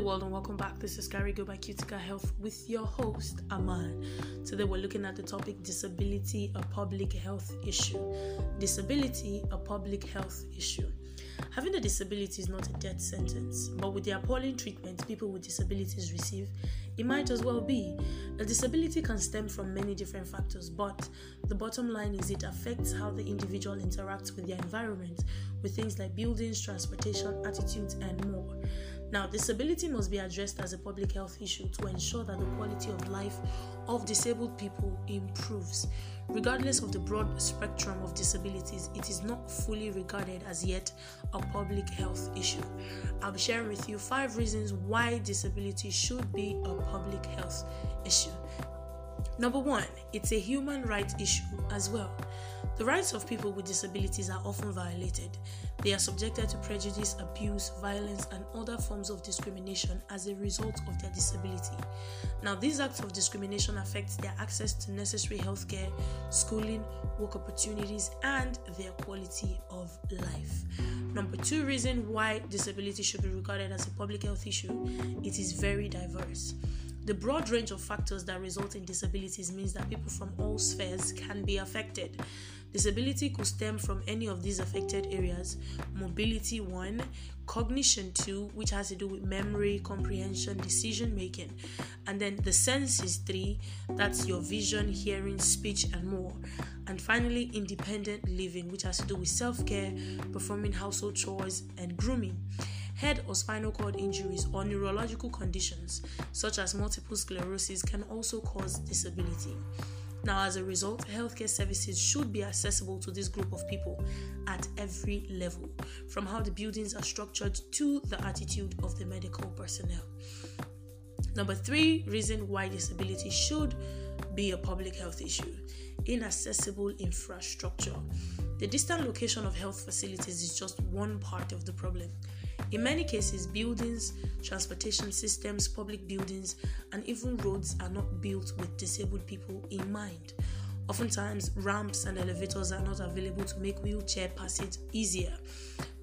the world and welcome back. This is Carigo by Cutica Health with your host Aman. Today we're looking at the topic disability, a public health issue. Disability, a public health issue. Having a disability is not a death sentence, but with the appalling treatment people with disabilities receive, it might as well be. A disability can stem from many different factors, but the bottom line is it affects how the individual interacts with their environment, with things like buildings, transportation, attitudes, and more. Now, disability must be addressed as a public health issue to ensure that the quality of life of disabled people improves. Regardless of the broad spectrum of disabilities, it is not fully regarded as yet a public health issue. I'll be sharing with you five reasons why disability should be a public health issue. Number one, it's a human rights issue as well. The rights of people with disabilities are often violated. They are subjected to prejudice, abuse, violence, and other forms of discrimination as a result of their disability. Now, these acts of discrimination affect their access to necessary healthcare, schooling, work opportunities, and their quality of life. Number two reason why disability should be regarded as a public health issue it is very diverse. The broad range of factors that result in disabilities means that people from all spheres can be affected. Disability could stem from any of these affected areas mobility, one, cognition, two, which has to do with memory, comprehension, decision making, and then the senses, three, that's your vision, hearing, speech, and more. And finally, independent living, which has to do with self care, performing household chores, and grooming. Head or spinal cord injuries or neurological conditions, such as multiple sclerosis, can also cause disability. Now, as a result, healthcare services should be accessible to this group of people at every level, from how the buildings are structured to the attitude of the medical personnel. Number three reason why disability should be a public health issue inaccessible infrastructure. The distant location of health facilities is just one part of the problem. In many cases, buildings, transportation systems, public buildings, and even roads are not built with disabled people in mind. Oftentimes, ramps and elevators are not available to make wheelchair passage easier.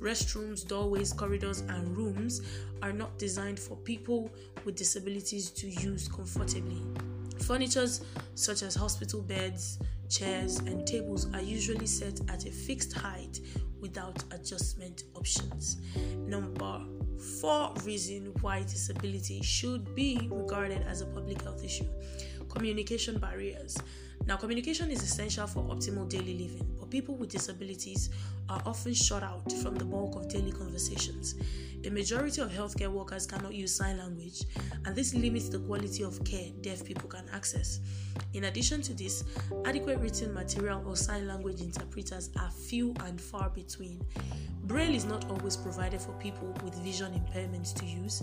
Restrooms, doorways, corridors, and rooms are not designed for people with disabilities to use comfortably. Furnitures such as hospital beds, chairs, and tables are usually set at a fixed height without adjustment options. Number four reason why disability should be regarded as a public health issue communication barriers. Now, communication is essential for optimal daily living, but people with disabilities are often shut out from the bulk of daily conversations. The majority of healthcare workers cannot use sign language, and this limits the quality of care deaf people can access. In addition to this, adequate written material or sign language interpreters are few and far between. Braille is not always provided for people with vision impairments to use.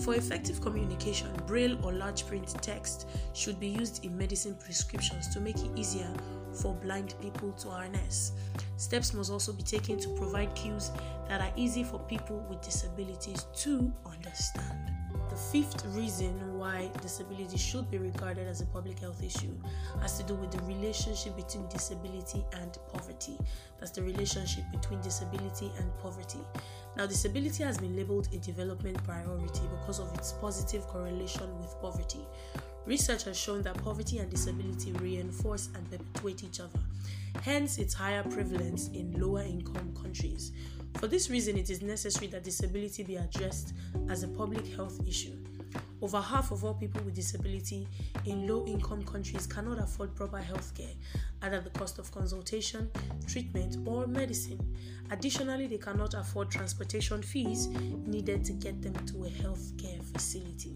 For effective communication, Braille or large print text should be used in medicine prescriptions to make it easier for blind people to harness. Steps must also be taken to provide cues that are easy for people with disabilities to understand. The fifth reason why disability should be regarded as a public health issue has to do with the relationship between disability and poverty. That's the relationship between disability and poverty. Now, disability has been labeled a development priority because of its positive correlation with poverty. Research has shown that poverty and disability reinforce and perpetuate each other, hence, its higher prevalence in lower income countries. For this reason, it is necessary that disability be addressed as a public health issue. Over half of all people with disability in low income countries cannot afford proper health care, either the cost of consultation, treatment, or medicine. Additionally, they cannot afford transportation fees needed to get them to a healthcare facility.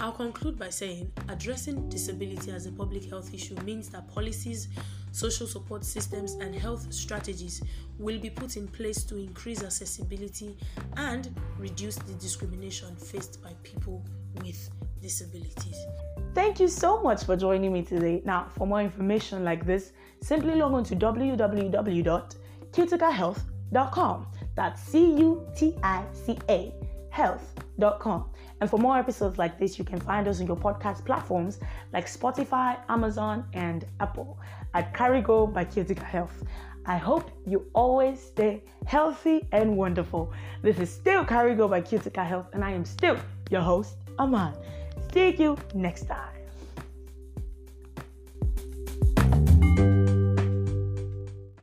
I'll conclude by saying addressing disability as a public health issue means that policies, social support systems, and health strategies will be put in place to increase accessibility and reduce the discrimination faced by people with disabilities. Thank you so much for joining me today. Now, for more information like this, simply log on to www.cuticahealth.com. That's C U T I C A health.com. And for more episodes like this, you can find us on your podcast platforms like Spotify, Amazon, and Apple at Carigo by Cutica Health. I hope you always stay healthy and wonderful. This is still Carigo by Cutica Health, and I am still your host, Aman. See you next time.